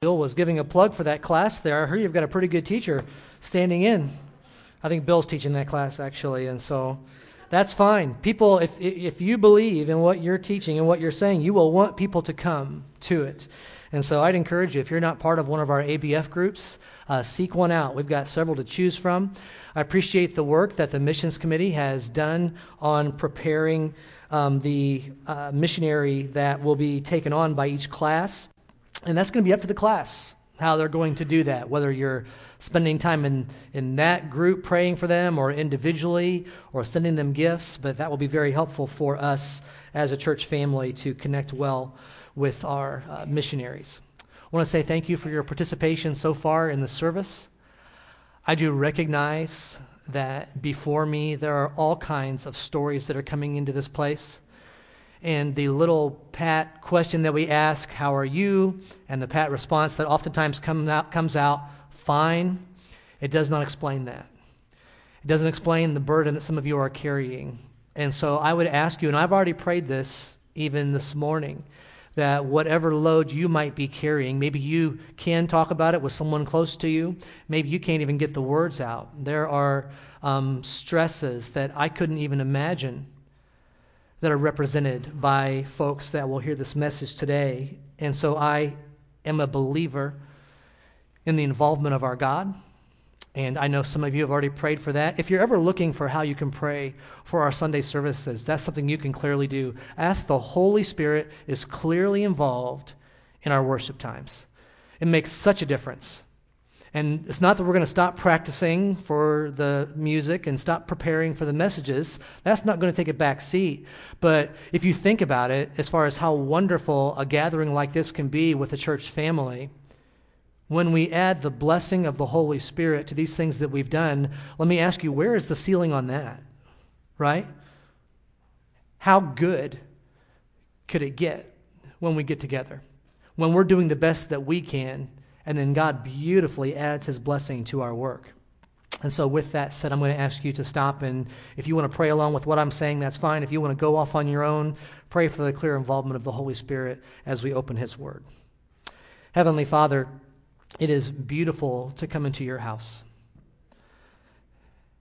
Bill was giving a plug for that class there. I heard you've got a pretty good teacher standing in. I think Bill's teaching that class actually, and so that's fine. People, if if you believe in what you're teaching and what you're saying, you will want people to come to it. And so I'd encourage you, if you're not part of one of our ABF groups, uh, seek one out. We've got several to choose from. I appreciate the work that the missions committee has done on preparing um, the uh, missionary that will be taken on by each class. And that's going to be up to the class how they're going to do that, whether you're spending time in, in that group praying for them or individually or sending them gifts. But that will be very helpful for us as a church family to connect well with our uh, missionaries. I want to say thank you for your participation so far in the service. I do recognize that before me there are all kinds of stories that are coming into this place and the little pat question that we ask, How are you? and the pat response that oftentimes come out, comes out, Fine, it does not explain that. It doesn't explain the burden that some of you are carrying. And so I would ask you, and I've already prayed this even this morning, that whatever load you might be carrying, maybe you can talk about it with someone close to you. Maybe you can't even get the words out. There are um, stresses that I couldn't even imagine that are represented by folks that will hear this message today. And so I am a believer in the involvement of our God. And I know some of you have already prayed for that. If you're ever looking for how you can pray for our Sunday services, that's something you can clearly do. Ask the Holy Spirit is clearly involved in our worship times. It makes such a difference. And it's not that we're going to stop practicing for the music and stop preparing for the messages. That's not going to take a back seat. But if you think about it, as far as how wonderful a gathering like this can be with a church family, when we add the blessing of the Holy Spirit to these things that we've done, let me ask you, where is the ceiling on that? Right? How good could it get when we get together? When we're doing the best that we can and then God beautifully adds his blessing to our work. And so, with that said, I'm going to ask you to stop. And if you want to pray along with what I'm saying, that's fine. If you want to go off on your own, pray for the clear involvement of the Holy Spirit as we open his word. Heavenly Father, it is beautiful to come into your house.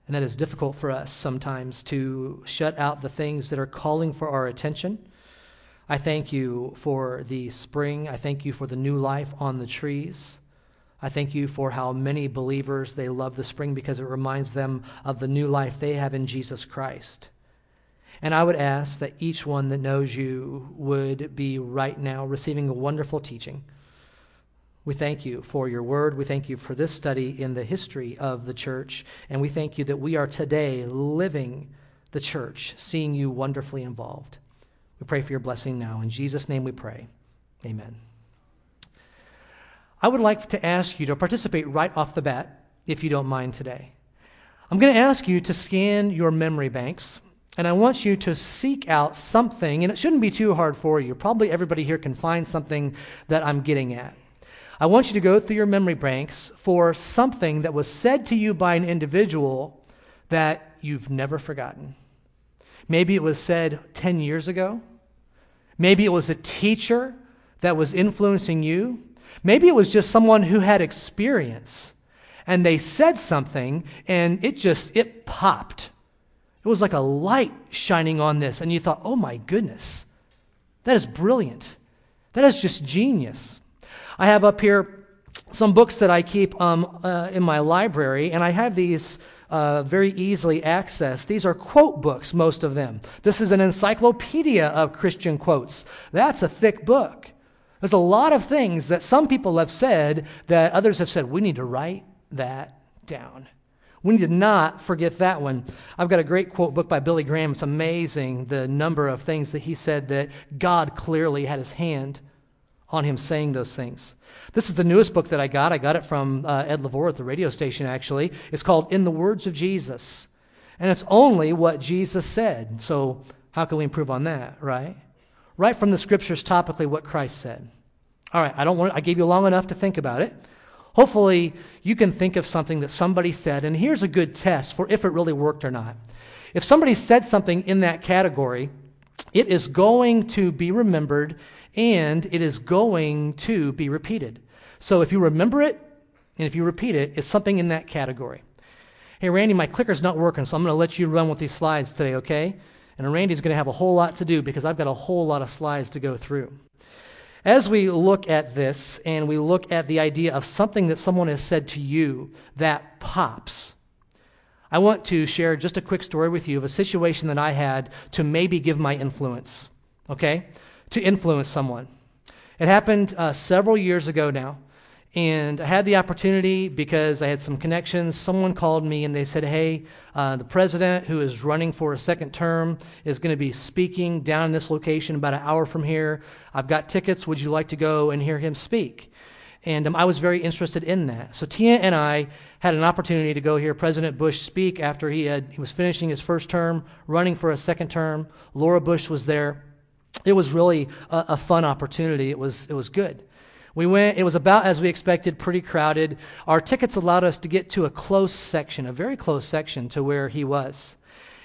And that is difficult for us sometimes to shut out the things that are calling for our attention I thank you for the spring. I thank you for the new life on the trees. I thank you for how many believers they love the spring because it reminds them of the new life they have in Jesus Christ. And I would ask that each one that knows you would be right now receiving a wonderful teaching. We thank you for your word. We thank you for this study in the history of the church. And we thank you that we are today living the church, seeing you wonderfully involved. We pray for your blessing now. In Jesus' name we pray. Amen. I would like to ask you to participate right off the bat, if you don't mind today. I'm going to ask you to scan your memory banks, and I want you to seek out something, and it shouldn't be too hard for you. Probably everybody here can find something that I'm getting at. I want you to go through your memory banks for something that was said to you by an individual that you've never forgotten. Maybe it was said 10 years ago. Maybe it was a teacher that was influencing you. Maybe it was just someone who had experience and they said something and it just it popped. It was like a light shining on this and you thought, "Oh my goodness. That is brilliant. That is just genius." I have up here some books that I keep um, uh, in my library and I have these uh, very easily accessed. These are quote books, most of them. This is an encyclopedia of Christian quotes. That's a thick book. There's a lot of things that some people have said that others have said, we need to write that down. We need to not forget that one. I've got a great quote book by Billy Graham. It's amazing the number of things that he said that God clearly had his hand on him saying those things. This is the newest book that I got. I got it from uh, Ed LeVore at the radio station, actually. It's called In the Words of Jesus. And it's only what Jesus said. So, how can we improve on that, right? Right from the scriptures, topically, what Christ said. All right, I don't want. I gave you long enough to think about it. Hopefully, you can think of something that somebody said, and here's a good test for if it really worked or not. If somebody said something in that category, it is going to be remembered and it is going to be repeated. So if you remember it and if you repeat it, it's something in that category. Hey, Randy, my clicker's not working, so I'm going to let you run with these slides today, okay? And Randy's going to have a whole lot to do because I've got a whole lot of slides to go through. As we look at this and we look at the idea of something that someone has said to you that pops, I want to share just a quick story with you of a situation that I had to maybe give my influence, okay? To influence someone. It happened uh, several years ago now. And I had the opportunity because I had some connections. Someone called me and they said, Hey, uh, the president who is running for a second term is going to be speaking down in this location about an hour from here. I've got tickets. Would you like to go and hear him speak? And um, I was very interested in that. So Tina and I had an opportunity to go hear President Bush speak after he, had, he was finishing his first term, running for a second term. Laura Bush was there. It was really a, a fun opportunity. It was, it was good. We went, it was about as we expected, pretty crowded. Our tickets allowed us to get to a close section, a very close section to where he was.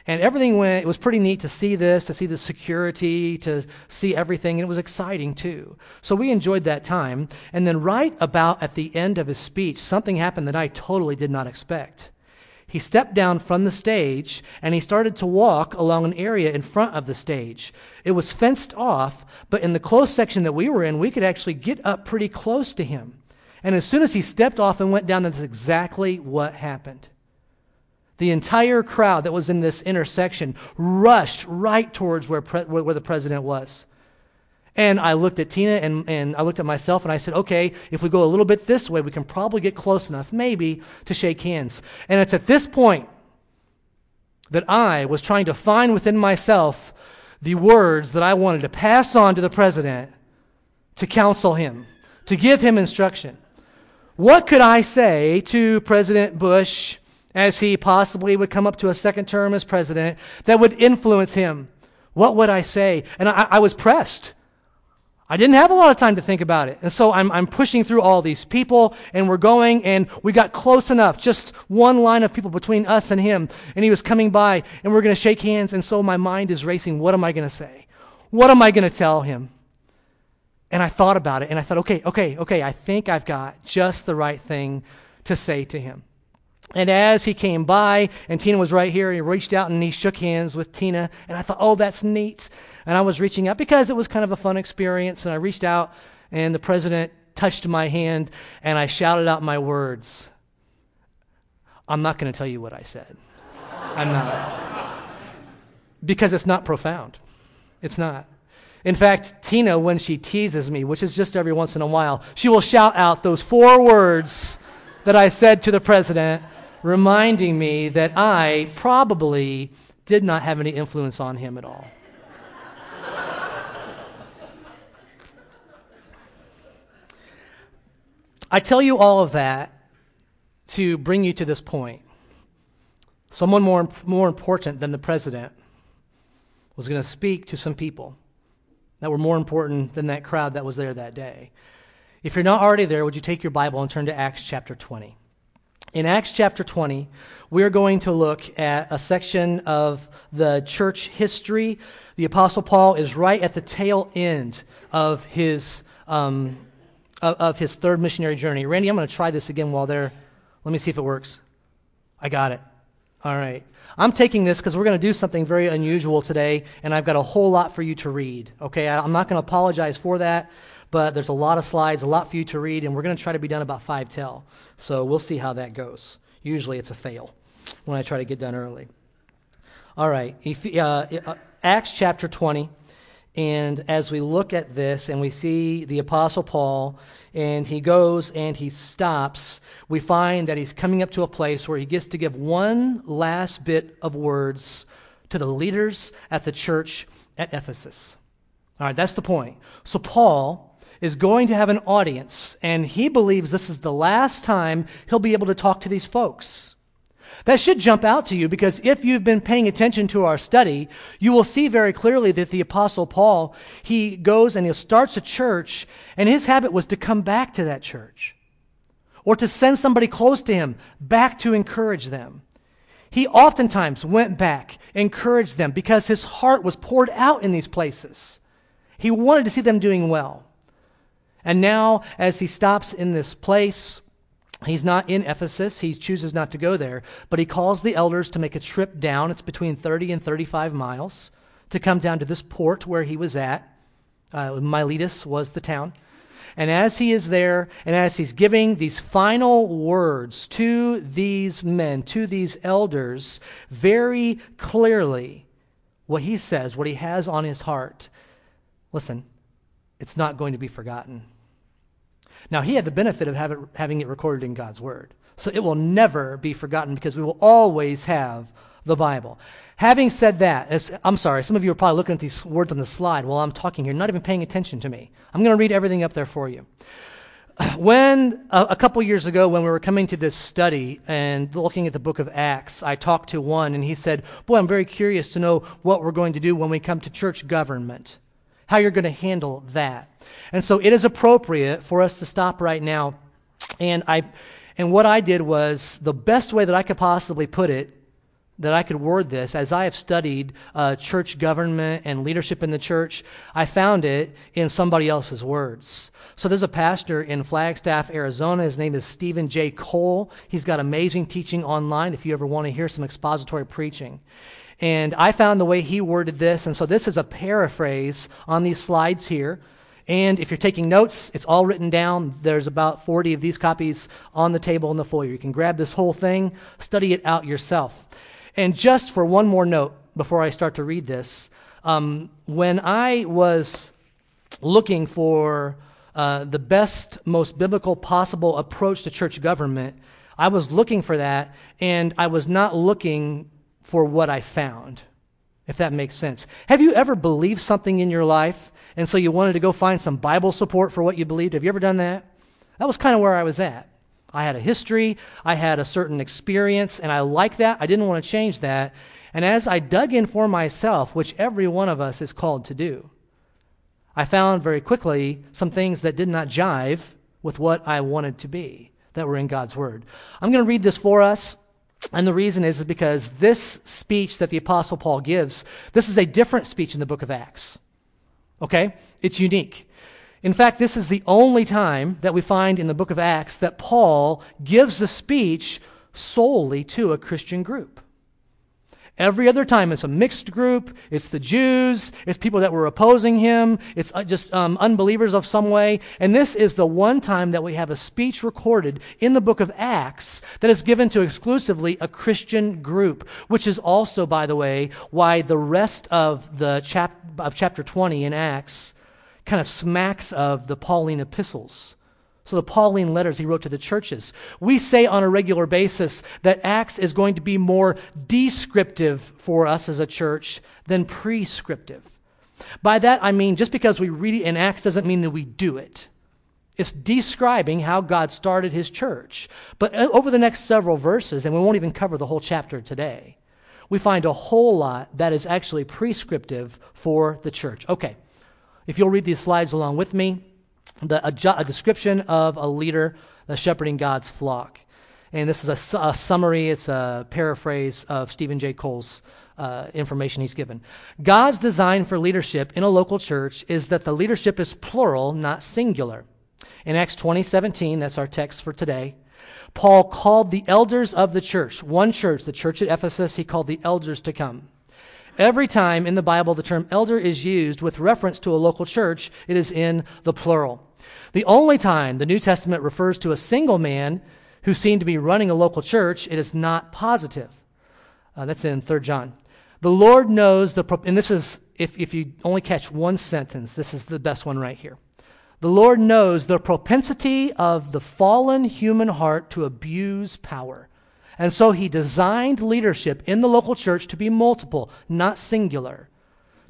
And everything went, it was pretty neat to see this, to see the security, to see everything. And it was exciting too. So we enjoyed that time. And then, right about at the end of his speech, something happened that I totally did not expect he stepped down from the stage and he started to walk along an area in front of the stage. It was fenced off, but in the close section that we were in, we could actually get up pretty close to him. And as soon as he stepped off and went down, that's exactly what happened. The entire crowd that was in this intersection rushed right towards where, pre- where the president was. And I looked at Tina and, and I looked at myself and I said, okay, if we go a little bit this way, we can probably get close enough, maybe, to shake hands. And it's at this point that I was trying to find within myself the words that I wanted to pass on to the president to counsel him, to give him instruction. What could I say to President Bush as he possibly would come up to a second term as president that would influence him? What would I say? And I, I was pressed. I didn't have a lot of time to think about it. And so I'm, I'm pushing through all these people, and we're going, and we got close enough, just one line of people between us and him. And he was coming by, and we're going to shake hands. And so my mind is racing. What am I going to say? What am I going to tell him? And I thought about it, and I thought, okay, okay, okay, I think I've got just the right thing to say to him. And as he came by, and Tina was right here, he reached out and he shook hands with Tina. And I thought, oh, that's neat. And I was reaching out because it was kind of a fun experience. And I reached out, and the president touched my hand, and I shouted out my words. I'm not going to tell you what I said. I'm not. Because it's not profound. It's not. In fact, Tina, when she teases me, which is just every once in a while, she will shout out those four words that I said to the president reminding me that I probably did not have any influence on him at all. I tell you all of that to bring you to this point. Someone more, more important than the president was going to speak to some people that were more important than that crowd that was there that day. If you're not already there, would you take your Bible and turn to Acts chapter 20? In Acts chapter 20, we're going to look at a section of the church history. The Apostle Paul is right at the tail end of his, um, of, his third missionary journey. Randy, I'm going to try this again while there. Let me see if it works. I got it. All right. I'm taking this because we're going to do something very unusual today, and I've got a whole lot for you to read. Okay, I'm not going to apologize for that but there's a lot of slides, a lot for you to read, and we're going to try to be done about 5 till. So we'll see how that goes. Usually it's a fail when I try to get done early. All right, if, uh, uh, Acts chapter 20. And as we look at this and we see the Apostle Paul, and he goes and he stops, we find that he's coming up to a place where he gets to give one last bit of words to the leaders at the church at Ephesus. All right, that's the point. So, Paul is going to have an audience, and he believes this is the last time he'll be able to talk to these folks. That should jump out to you because if you've been paying attention to our study, you will see very clearly that the apostle Paul, he goes and he starts a church and his habit was to come back to that church or to send somebody close to him back to encourage them. He oftentimes went back, encouraged them because his heart was poured out in these places. He wanted to see them doing well. And now, as he stops in this place, he's not in Ephesus. He chooses not to go there, but he calls the elders to make a trip down. It's between 30 and 35 miles to come down to this port where he was at. Uh, Miletus was the town. And as he is there, and as he's giving these final words to these men, to these elders, very clearly, what he says, what he has on his heart, listen, it's not going to be forgotten. Now, he had the benefit of it, having it recorded in God's Word. So it will never be forgotten because we will always have the Bible. Having said that, I'm sorry, some of you are probably looking at these words on the slide while I'm talking here, not even paying attention to me. I'm going to read everything up there for you. When, a, a couple years ago, when we were coming to this study and looking at the book of Acts, I talked to one and he said, Boy, I'm very curious to know what we're going to do when we come to church government, how you're going to handle that. And so it is appropriate for us to stop right now. And I, and what I did was the best way that I could possibly put it that I could word this, as I have studied uh, church government and leadership in the church, I found it in somebody else's words. So there's a pastor in Flagstaff, Arizona. His name is Steven J. Cole. He's got amazing teaching online if you ever want to hear some expository preaching. And I found the way he worded this, and so this is a paraphrase on these slides here. And if you're taking notes, it's all written down. There's about 40 of these copies on the table in the foyer. You can grab this whole thing, study it out yourself. And just for one more note before I start to read this, um, when I was looking for uh, the best, most biblical possible approach to church government, I was looking for that, and I was not looking for what I found, if that makes sense. Have you ever believed something in your life, and so you wanted to go find some Bible support for what you believed? Have you ever done that? That was kind of where I was at. I had a history, I had a certain experience, and I liked that. I didn't want to change that. And as I dug in for myself, which every one of us is called to do, I found very quickly some things that did not jive with what I wanted to be that were in God's Word. I'm going to read this for us. And the reason is, is because this speech that the Apostle Paul gives, this is a different speech in the book of Acts. Okay? It's unique. In fact, this is the only time that we find in the book of Acts that Paul gives a speech solely to a Christian group. Every other time, it's a mixed group. It's the Jews. It's people that were opposing him. It's uh, just um, unbelievers of some way. And this is the one time that we have a speech recorded in the book of Acts that is given to exclusively a Christian group, which is also, by the way, why the rest of the chap- of chapter 20 in Acts kind of smacks of the Pauline epistles. So, the Pauline letters he wrote to the churches. We say on a regular basis that Acts is going to be more descriptive for us as a church than prescriptive. By that, I mean just because we read it in Acts doesn't mean that we do it. It's describing how God started his church. But uh, over the next several verses, and we won't even cover the whole chapter today, we find a whole lot that is actually prescriptive for the church. Okay, if you'll read these slides along with me, the, a, a description of a leader the shepherding God's flock. And this is a, a, summary, it's a paraphrase of Steven J. Cole's uh, information he's given. God's design for leadership in a local church is that the leadership is plural, not singular. In Acts 20 17, that's our text for today, Paul called the elders of the church, one church, the church at Ephesus, he called the elders to come. Every time in the Bible the term elder is used with reference to a local church, it is in the plural. The only time the New Testament refers to a single man who seemed to be running a local church, it is not positive. Uh, that's in 3 John. The Lord knows the, and this is, if, if you only catch one sentence, this is the best one right here. The Lord knows the propensity of the fallen human heart to abuse power. And so he designed leadership in the local church to be multiple, not singular,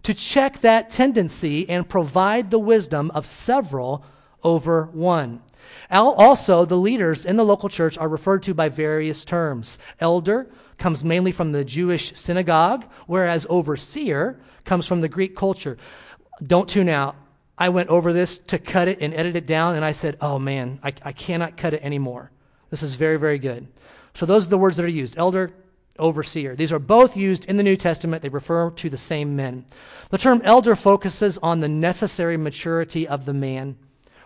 to check that tendency and provide the wisdom of several over one. Also, the leaders in the local church are referred to by various terms. Elder comes mainly from the Jewish synagogue, whereas overseer comes from the Greek culture. Don't tune out. I went over this to cut it and edit it down, and I said, oh man, I, I cannot cut it anymore. This is very, very good. So those are the words that are used elder, overseer. These are both used in the New Testament. They refer to the same men. The term elder focuses on the necessary maturity of the man,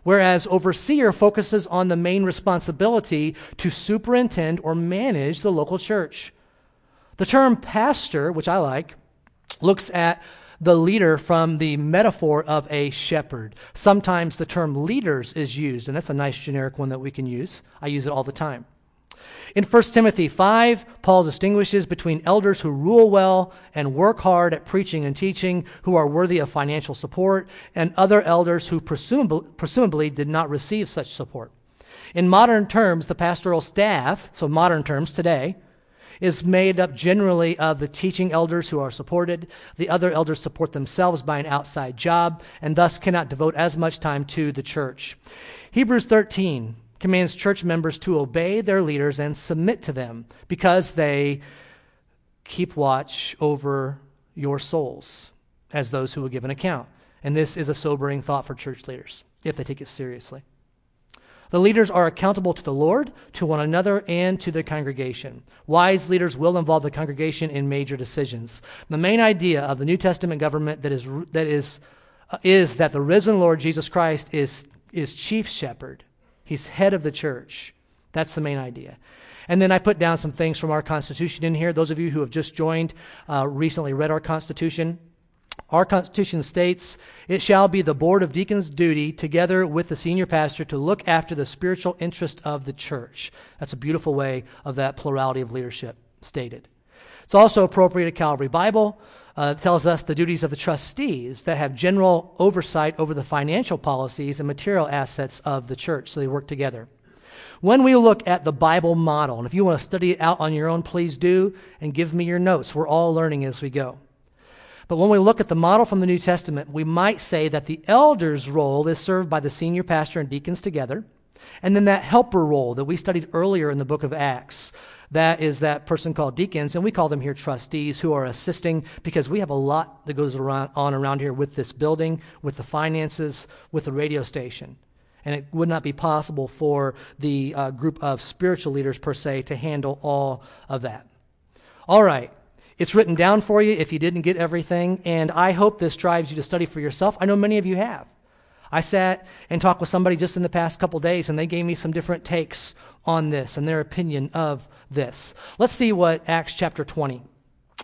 whereas overseer focuses on the main responsibility to superintend or manage the local church. The term pastor, which I like, looks at the leader from the metaphor of a shepherd. Sometimes the term leaders is used, and that's a nice generic one that we can use. I use it all the time. In 1 Timothy 5, Paul distinguishes between elders who rule well and work hard at preaching and teaching, who are worthy of financial support, and other elders who presumably, presumably did not receive such support. In modern terms, the pastoral staff, so modern terms today, is made up generally of the teaching elders who are supported. The other elders support themselves by an outside job and thus cannot devote as much time to the church. Hebrews 13 commands church members to obey their leaders and submit to them because they keep watch over your souls as those who will give an account. And this is a sobering thought for church leaders if they take it seriously. The leaders are accountable to the Lord, to one another, and to the congregation. Wise leaders will involve the congregation in major decisions. The main idea of the New Testament government that is, that is, uh, is that the risen Lord Jesus Christ is, is chief shepherd He's head of the church. That's the main idea. And then I put down some things from our Constitution in here. Those of you who have just joined uh, recently read our Constitution. Our Constitution states, It shall be the Board of Deacons' duty, together with the senior pastor, to look after the spiritual interest of the church. That's a beautiful way of that plurality of leadership stated. It's also appropriate at Calvary Bible uh, tells us the duties of the trustees that have general oversight over the financial policies and material assets of the church, so they work together. When we look at the Bible model, and if you want to study it out on your own, please do, and give me your notes. We're all learning as we go. But when we look at the model from the New Testament, we might say that the elder's role is served by the senior pastor and deacons together. And then that helper role that we studied earlier in the book of Acts, that is that person called deacons, and we call them here trustees who are assisting because we have a lot that goes around, on around here with this building, with the finances, with the radio station. And it would not be possible for the uh, group of spiritual leaders, per se, to handle all of that. All right. It's written down for you if you didn't get everything, and I hope this drives you to study for yourself. I know many of you have. I sat and talked with somebody just in the past couple days, and they gave me some different takes on this and their opinion of this. Let's see what Acts chapter 20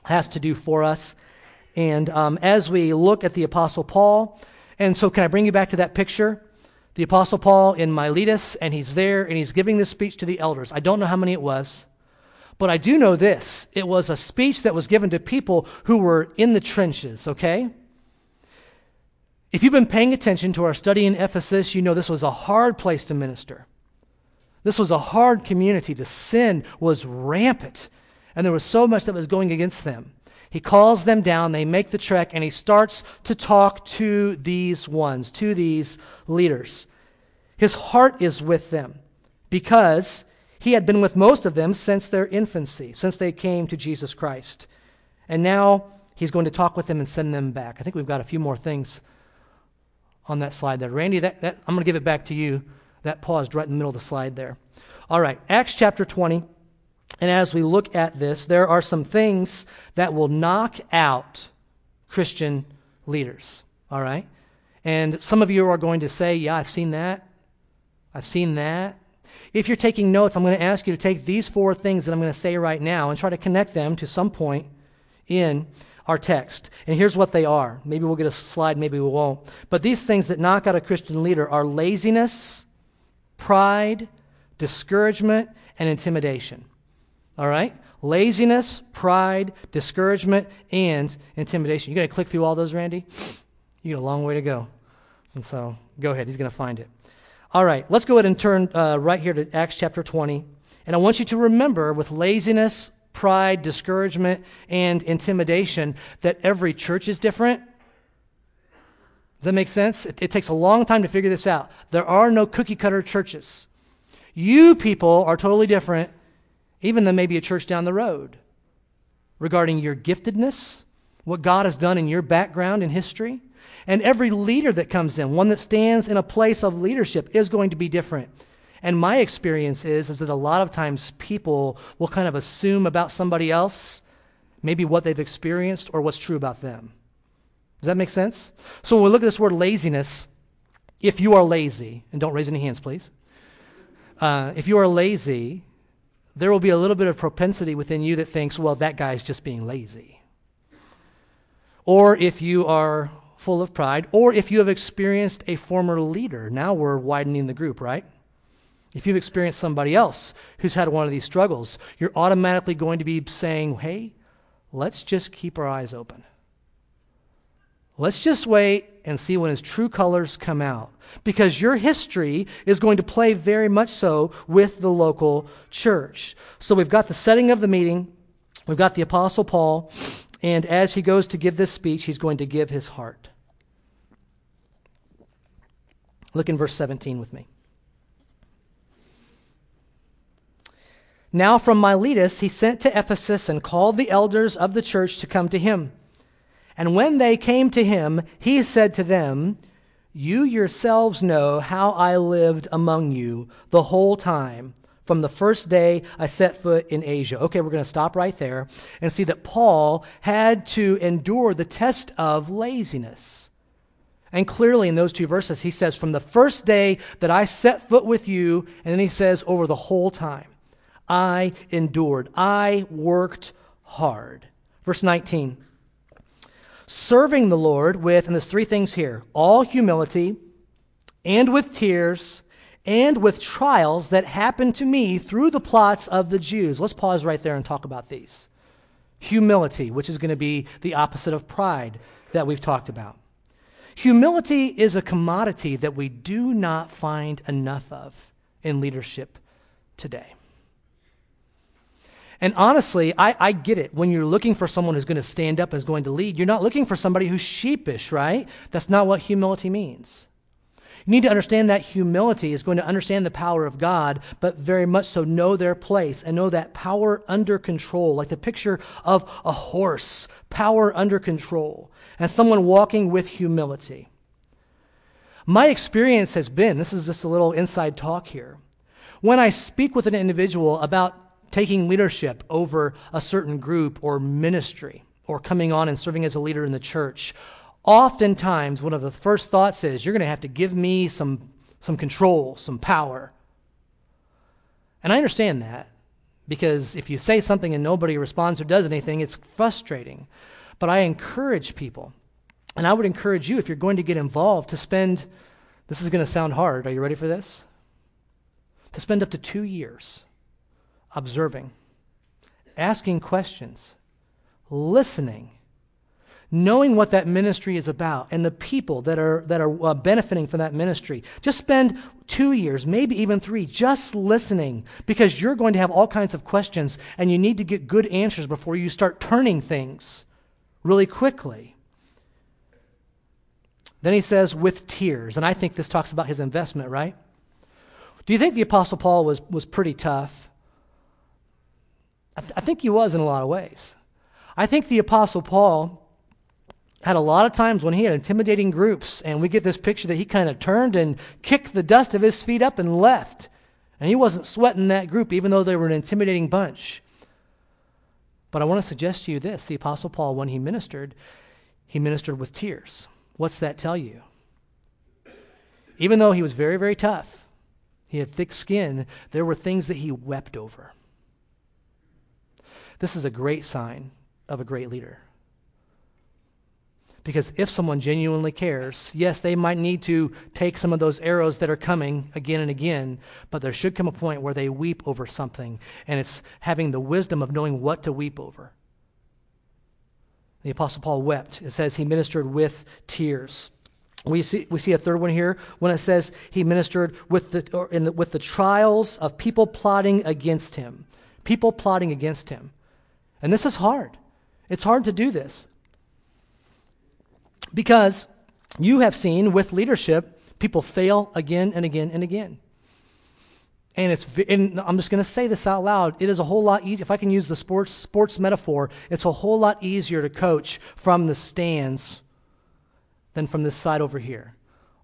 has to do for us. And um, as we look at the Apostle Paul, and so can I bring you back to that picture? The Apostle Paul in Miletus, and he's there and he's giving this speech to the elders. I don't know how many it was, but I do know this. It was a speech that was given to people who were in the trenches, okay? If you've been paying attention to our study in Ephesus, you know this was a hard place to minister. This was a hard community. The sin was rampant, and there was so much that was going against them. He calls them down, they make the trek, and he starts to talk to these ones, to these leaders. His heart is with them because he had been with most of them since their infancy, since they came to Jesus Christ. And now he's going to talk with them and send them back. I think we've got a few more things on that slide there. Randy, that, that, I'm going to give it back to you that paused right in the middle of the slide there. All right, Acts chapter 20. And as we look at this, there are some things that will knock out Christian leaders. All right? And some of you are going to say, Yeah, I've seen that. I've seen that. If you're taking notes, I'm going to ask you to take these four things that I'm going to say right now and try to connect them to some point in our text. And here's what they are. Maybe we'll get a slide, maybe we won't. But these things that knock out a Christian leader are laziness, pride, discouragement, and intimidation. All right? Laziness, pride, discouragement, and intimidation. You got to click through all those, Randy? You got a long way to go. And so go ahead. He's going to find it. All right, let's go ahead and turn uh, right here to Acts chapter 20. And I want you to remember with laziness, pride, discouragement, and intimidation that every church is different does that make sense? It, it, takes a long time to figure this out. There are no cookie cutter churches. You people are totally different, even than maybe a church down the road, regarding your giftedness, what God has done in your background and history. And every leader that comes in, one that stands in a place of leadership, is going to be different. And my experience is, is that a lot of times people will kind of assume about somebody else maybe what they've experienced or what's true about them. Does that make sense? So when we look at this word laziness, if you are lazy, and don't raise any hands, please. Uh, if you are lazy, there will be a little bit of propensity within you that thinks, well, that guy's just being lazy. Or if you are full of pride, or if you have experienced a former leader, now we're widening the group, right? If you've experienced somebody else who's had one of these struggles, you're automatically going to be saying, hey, let's just keep our eyes open. Let's just wait and see when his true colors come out. Because your history is going to play very much so with the local church. So we've got the setting of the meeting, we've got the Apostle Paul, and as he goes to give this speech, he's going to give his heart. Look in verse 17 with me. Now from Miletus he sent to Ephesus and called the elders of the church to come to him. And when they came to him, he said to them, You yourselves know how I lived among you the whole time from the first day I set foot in Asia. Okay, we're going to stop right there and see that Paul had to endure the test of laziness. And clearly in those two verses, he says, From the first day that I set foot with you, and then he says, Over the whole time, I endured. I worked hard. Verse 19 serving the Lord with, and there's three things here all humility, and with tears, and with trials that happened to me through the plots of the Jews. Let's pause right there and talk about these. Humility, which is going to be the opposite of pride that we've talked about. Humility is a commodity that we do not find enough of in leadership today. And honestly, I, I get it. When you're looking for someone who's going to stand up and is going to lead, you're not looking for somebody who's sheepish, right? That's not what humility means. You need to understand that humility is going to understand the power of God, but very much so know their place and know that power under control, like the picture of a horse, power under control, and someone walking with humility. My experience has been this is just a little inside talk here. When I speak with an individual about taking leadership over a certain group or ministry or coming on and serving as a leader in the church, oftentimes one of the first thoughts is, You're going to have to give me some, some control, some power. And I understand that because if you say something and nobody responds or does anything, it's frustrating. But I encourage people, and I would encourage you, if you're going to get involved, to spend this is going to sound hard. Are you ready for this? To spend up to two years observing, asking questions, listening, knowing what that ministry is about and the people that are, that are uh, benefiting from that ministry. Just spend two years, maybe even three, just listening because you're going to have all kinds of questions and you need to get good answers before you start turning things really quickly. Then he says, with tears. And I think this talks about his investment, right? Do you think the Apostle Paul was, was pretty tough? I, th- I think he was in a lot of ways. I think the Apostle Paul had a lot of times when he had intimidating groups, and we get this picture that he kind of turned and kicked the dust of his feet up and left. And he wasn't sweating that group, even though they were an intimidating bunch. But I want to suggest to you this the Apostle Paul, when he ministered, he ministered with tears. What's that tell you? Even though he was very, very tough, he had thick skin, there were things that he wept over. This is a great sign of a great leader. Because if someone genuinely cares, yes, they might need to take some of those arrows that are coming again and again, but there should come a point where they weep over something, and it's having the wisdom of knowing what to weep over. The Apostle Paul wept. It says he ministered with tears. We see, we see a third one here when it says he ministered with the, the, with the trials of people plotting against him. People plotting against him. And this is hard. It's hard to do this. Because you have seen with leadership, people fail again and again and again. And it's and I'm just going to say this out loud. It is a whole lot easier if I can use the sports sports metaphor, it's a whole lot easier to coach from the stands than from this side over here.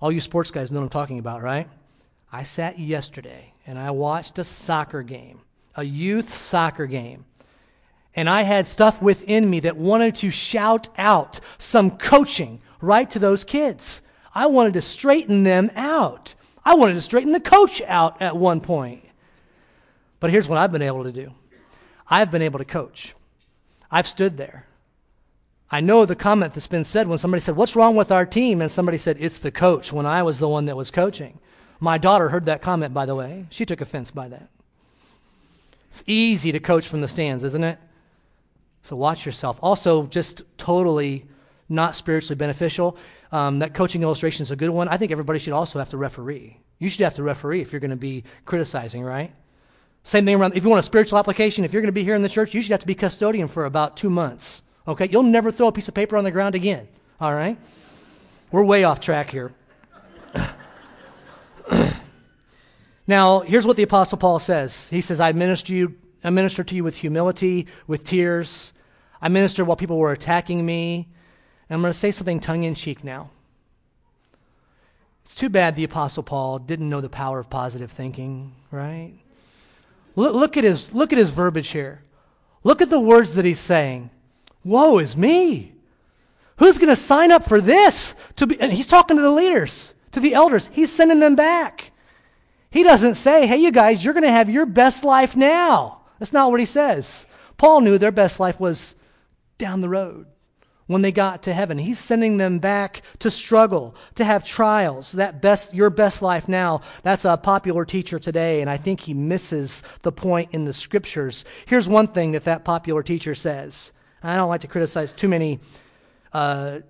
All you sports guys know what I'm talking about, right? I sat yesterday and I watched a soccer game, a youth soccer game and I had stuff within me that wanted to shout out some coaching right to those kids. I wanted to straighten them out. I wanted to straighten the coach out at one point. But here's what I've been able to do I've been able to coach. I've stood there. I know the comment that's been said when somebody said, What's wrong with our team? And somebody said, It's the coach, when I was the one that was coaching. My daughter heard that comment, by the way. She took offense by that. It's easy to coach from the stands, isn't it? So watch yourself. Also, just totally not spiritually beneficial. Um, that coaching illustration is a good one. I think everybody should also have to referee. You should have to referee if you're going to be criticizing, right? Same thing around, if you want a spiritual application, if you're going to be here in the church, you should have to be custodian for about two months. Okay? You'll never throw a piece of paper on the ground again. All right? We're way off track here. now, here's what the Apostle Paul says He says, I minister, you, I minister to you with humility, with tears. I ministered while people were attacking me. And I'm going to say something tongue in cheek now. It's too bad the Apostle Paul didn't know the power of positive thinking, right? Look, look, at, his, look at his verbiage here. Look at the words that he's saying. Woe is me. Who's going to sign up for this? To be, and he's talking to the leaders, to the elders. He's sending them back. He doesn't say, hey, you guys, you're going to have your best life now. That's not what he says. Paul knew their best life was down the road when they got to heaven. He's sending them back to struggle, to have trials. That best, your best life now, that's a popular teacher today, and I think he misses the point in the scriptures. Here's one thing that that popular teacher says. I don't like to criticize too many uh,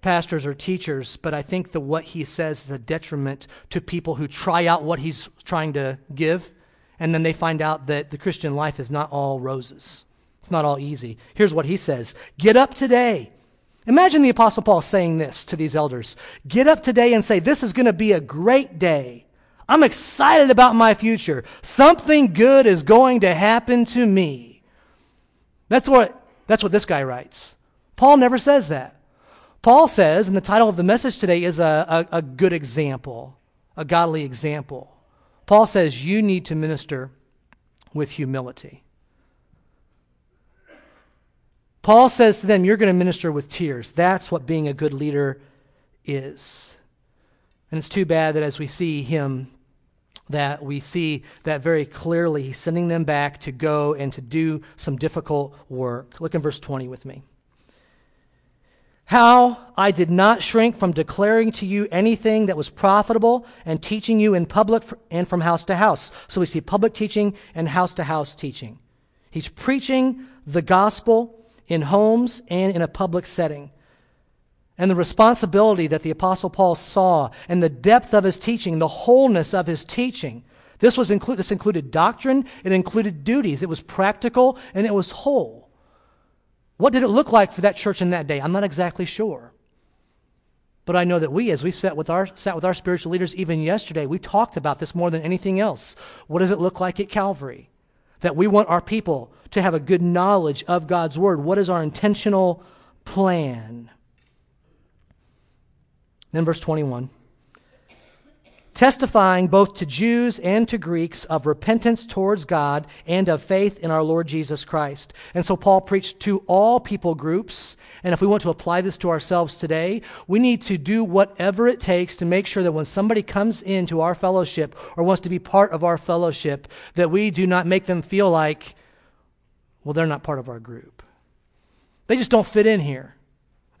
pastors or teachers, but I think that what he says is a detriment to people who try out what he's trying to give, and then they find out that the Christian life is not all roses. It's not all easy. Here's what he says Get up today. Imagine the Apostle Paul saying this to these elders Get up today and say, This is going to be a great day. I'm excited about my future. Something good is going to happen to me. That's what, that's what this guy writes. Paul never says that. Paul says, and the title of the message today is a, a, a good example, a godly example. Paul says, You need to minister with humility. Paul says to them, You're going to minister with tears. That's what being a good leader is. And it's too bad that as we see him, that we see that very clearly. He's sending them back to go and to do some difficult work. Look in verse 20 with me. How I did not shrink from declaring to you anything that was profitable and teaching you in public and from house to house. So we see public teaching and house to house teaching. He's preaching the gospel in homes and in a public setting. And the responsibility that the Apostle Paul saw and the depth of his teaching, the wholeness of his teaching. This, was inclu- this included doctrine, it included duties, it was practical, and it was whole. What did it look like for that church in that day? I'm not exactly sure. But I know that we, as we sat with, our, sat with our spiritual leaders even yesterday, we talked about this more than anything else. What does it look like at Calvary? that we want our people to have a good knowledge of God's Word. What is our intentional plan? Then, verse 21 testifying both to Jews and to Greeks of repentance towards God and of faith in our Lord Jesus Christ. And so Paul preached to all people groups. And if we want to apply this to ourselves today, we need to do whatever it takes to make sure that when somebody comes into our fellowship or wants to be part of our fellowship, that we do not make them feel like, well, they're not part of our group. They just don't fit in here.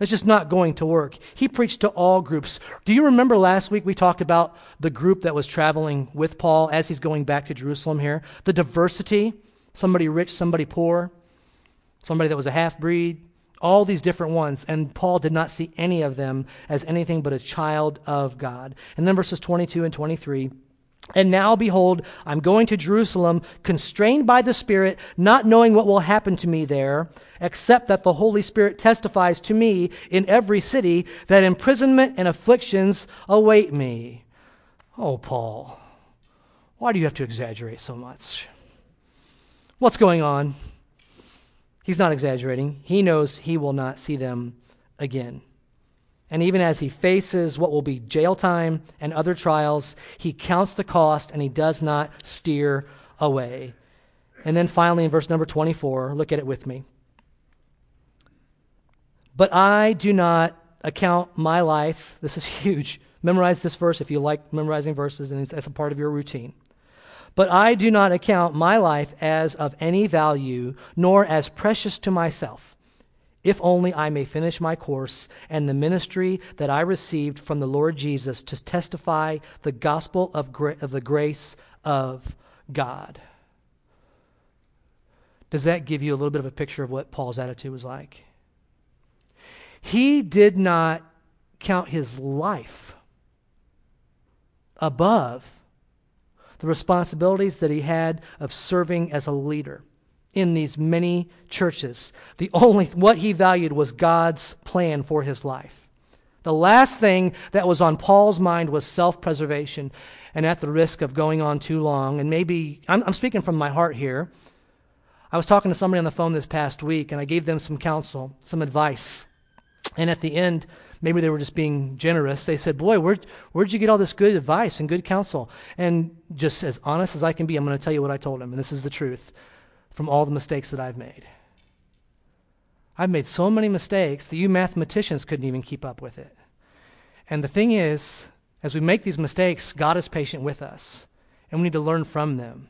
It's just not going to work. He preached to all groups. Do you remember last week we talked about the group that was traveling with Paul as he's going back to Jerusalem here? The diversity somebody rich, somebody poor, somebody that was a half breed, all these different ones. And Paul did not see any of them as anything but a child of God. And then verses 22 and 23. And now, behold, I'm going to Jerusalem, constrained by the Spirit, not knowing what will happen to me there, except that the Holy Spirit testifies to me in every city that imprisonment and afflictions await me. Oh, Paul, why do you have to exaggerate so much? What's going on? He's not exaggerating. He knows he will not see them again. And even as he faces what will be jail time and other trials, he counts the cost and he does not steer away. And then finally, in verse number 24, look at it with me. But I do not account my life, this is huge. Memorize this verse if you like memorizing verses, and it's a part of your routine. But I do not account my life as of any value, nor as precious to myself, if only I may finish my course and the ministry that I received from the Lord Jesus to testify the gospel of, gra- of the grace of God. Does that give you a little bit of a picture of what Paul's attitude was like? He did not count his life above the responsibilities that he had of serving as a leader in these many churches. The only what he valued was God's plan for his life. The last thing that was on Paul's mind was self-preservation, and at the risk of going on too long, and maybe I'm, I'm speaking from my heart here. I was talking to somebody on the phone this past week, and I gave them some counsel, some advice, and at the end maybe they were just being generous. They said, Boy, where, where'd you get all this good advice and good counsel? And just as honest as I can be, I'm going to tell you what I told him, and this is the truth from all the mistakes that I've made. I've made so many mistakes that you mathematicians couldn't even keep up with it. And the thing is, as we make these mistakes, God is patient with us, and we need to learn from them.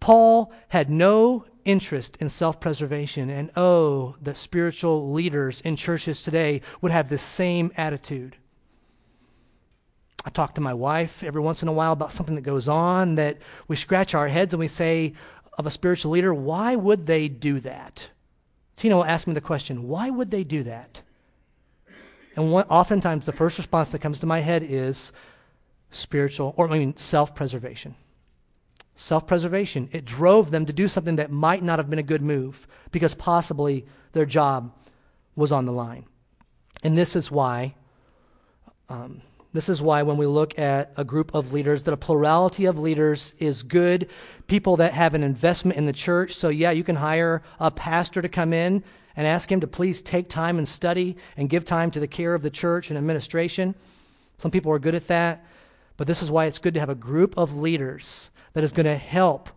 Paul had no interest in self preservation. And oh, that spiritual leaders in churches today would have the same attitude. I talk to my wife every once in a while about something that goes on that we scratch our heads and we say of a spiritual leader, why would they do that? Tina will ask me the question, why would they do that? And oftentimes the first response that comes to my head is spiritual, or I mean self preservation self preservation. It drove them to do something that might not have been a good move because possibly their job was on the line. And this is why. Um, this is why, when we look at a group of leaders, that a plurality of leaders is good. People that have an investment in the church. So, yeah, you can hire a pastor to come in and ask him to please take time and study and give time to the care of the church and administration. Some people are good at that. But this is why it's good to have a group of leaders that is going to help,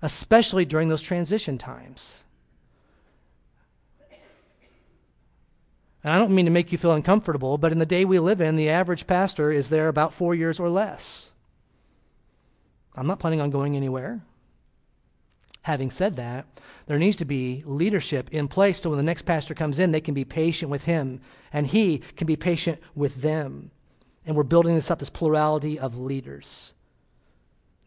especially during those transition times. And I don't mean to make you feel uncomfortable, but in the day we live in, the average pastor is there about four years or less. I'm not planning on going anywhere. Having said that, there needs to be leadership in place so when the next pastor comes in, they can be patient with him and he can be patient with them. And we're building this up, this plurality of leaders.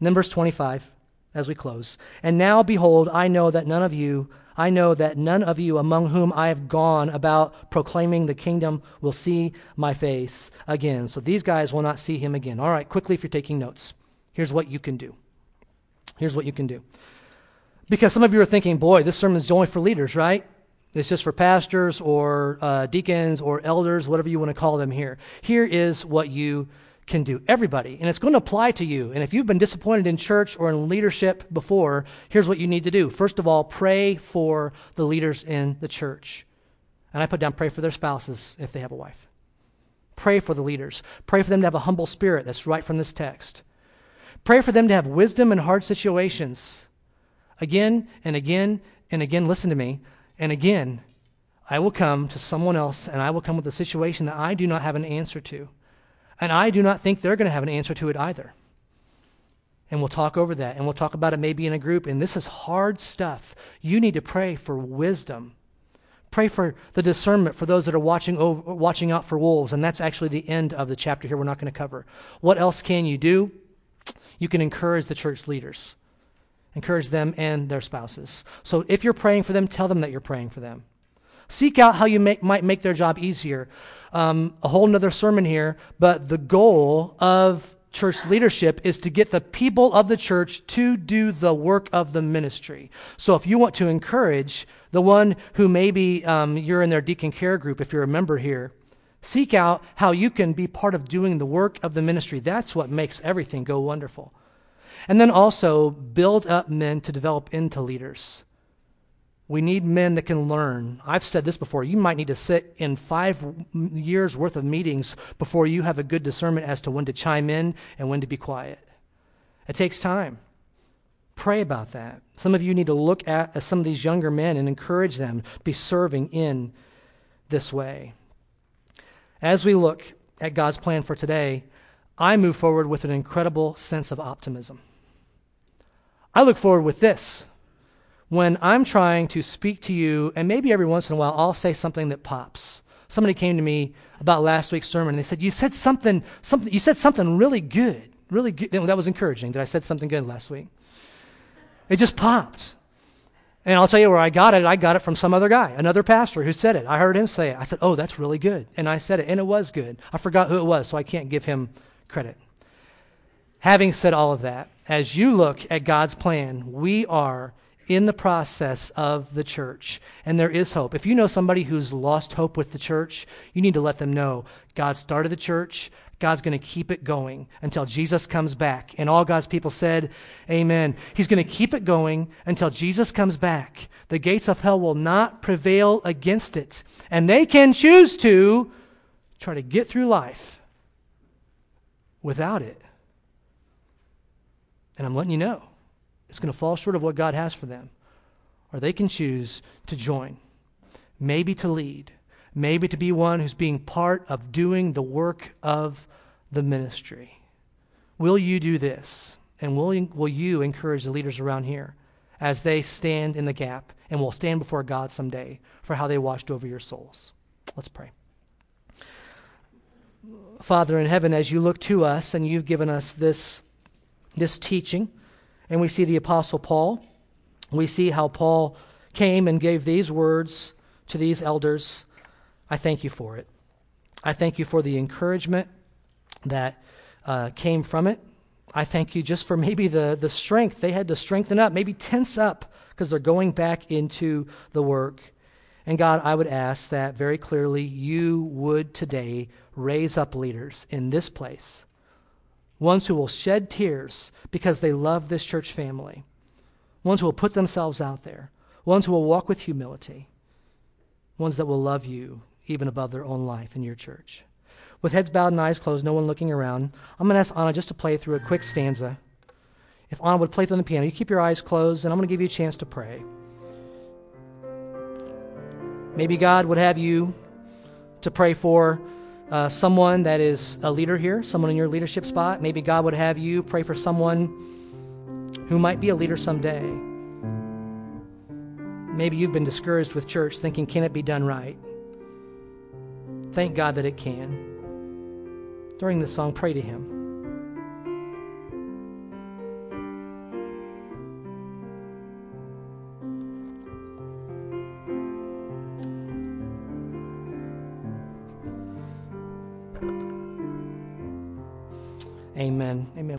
Numbers 25, as we close. And now, behold, I know that none of you, I know that none of you among whom I have gone about proclaiming the kingdom will see my face again. So these guys will not see him again. All right, quickly, if you're taking notes, here's what you can do. Here's what you can do. Because some of you are thinking, boy, this sermon is only for leaders, right? It's just for pastors or uh, deacons or elders, whatever you want to call them here. Here is what you can do. Everybody. And it's going to apply to you. And if you've been disappointed in church or in leadership before, here's what you need to do. First of all, pray for the leaders in the church. And I put down pray for their spouses if they have a wife. Pray for the leaders. Pray for them to have a humble spirit. That's right from this text. Pray for them to have wisdom in hard situations. Again and again and again, listen to me. And again, I will come to someone else and I will come with a situation that I do not have an answer to. And I do not think they're going to have an answer to it either. And we'll talk over that. And we'll talk about it maybe in a group. And this is hard stuff. You need to pray for wisdom. Pray for the discernment for those that are watching, over, watching out for wolves. And that's actually the end of the chapter here we're not going to cover. What else can you do? You can encourage the church leaders, encourage them and their spouses. So if you're praying for them, tell them that you're praying for them. Seek out how you make, might make their job easier um, a whole nother sermon here, but the goal of church leadership is to get the people of the church to do the work of the ministry. So if you want to encourage the one who maybe um, you're in their deacon care group, if you're a member here, seek out how you can be part of doing the work of the ministry. That's what makes everything go wonderful. And then also build up men to develop into leaders. We need men that can learn. I've said this before. You might need to sit in five years worth of meetings before you have a good discernment as to when to chime in and when to be quiet. It takes time. Pray about that. Some of you need to look at some of these younger men and encourage them to be serving in this way. as we look at God's plan for today, I move forward with an incredible sense of optimism. I look forward with this. When I'm trying to speak to you, and maybe every once in a while I'll say something that pops. Somebody came to me about last week's sermon and they said, You said something, something you said something really good. Really good. That was encouraging that I said something good last week. It just popped. And I'll tell you where I got it. I got it from some other guy, another pastor who said it. I heard him say it. I said, Oh, that's really good. And I said it, and it was good. I forgot who it was, so I can't give him credit. Having said all of that, as you look at God's plan, we are in the process of the church, and there is hope. If you know somebody who's lost hope with the church, you need to let them know God started the church. God's going to keep it going until Jesus comes back. And all God's people said, Amen. He's going to keep it going until Jesus comes back. The gates of hell will not prevail against it. And they can choose to try to get through life without it. And I'm letting you know, it's going to fall short of what God has for them. Or they can choose to join, maybe to lead, maybe to be one who's being part of doing the work of the ministry. Will you do this? And will, will you encourage the leaders around here as they stand in the gap and will stand before God someday for how they watched over your souls? Let's pray. Father in heaven, as you look to us and you've given us this, this teaching, and we see the Apostle Paul, we see how Paul came and gave these words to these elders I thank you for it. I thank you for the encouragement that uh, came from it. I thank you just for maybe the, the strength. They had to strengthen up, maybe tense up, because they're going back into the work. And God, I would ask that very clearly you would today raise up leaders in this place, ones who will shed tears because they love this church family, ones who will put themselves out there, ones who will walk with humility, ones that will love you even above their own life in your church. With heads bowed and eyes closed, no one looking around, I'm going to ask Anna just to play through a quick stanza. If Anna would play through the piano, you keep your eyes closed, and I'm going to give you a chance to pray. Maybe God would have you to pray for uh, someone that is a leader here, someone in your leadership spot. Maybe God would have you pray for someone who might be a leader someday. Maybe you've been discouraged with church, thinking, can it be done right? Thank God that it can. During this song, pray to Him. Amen. Amen.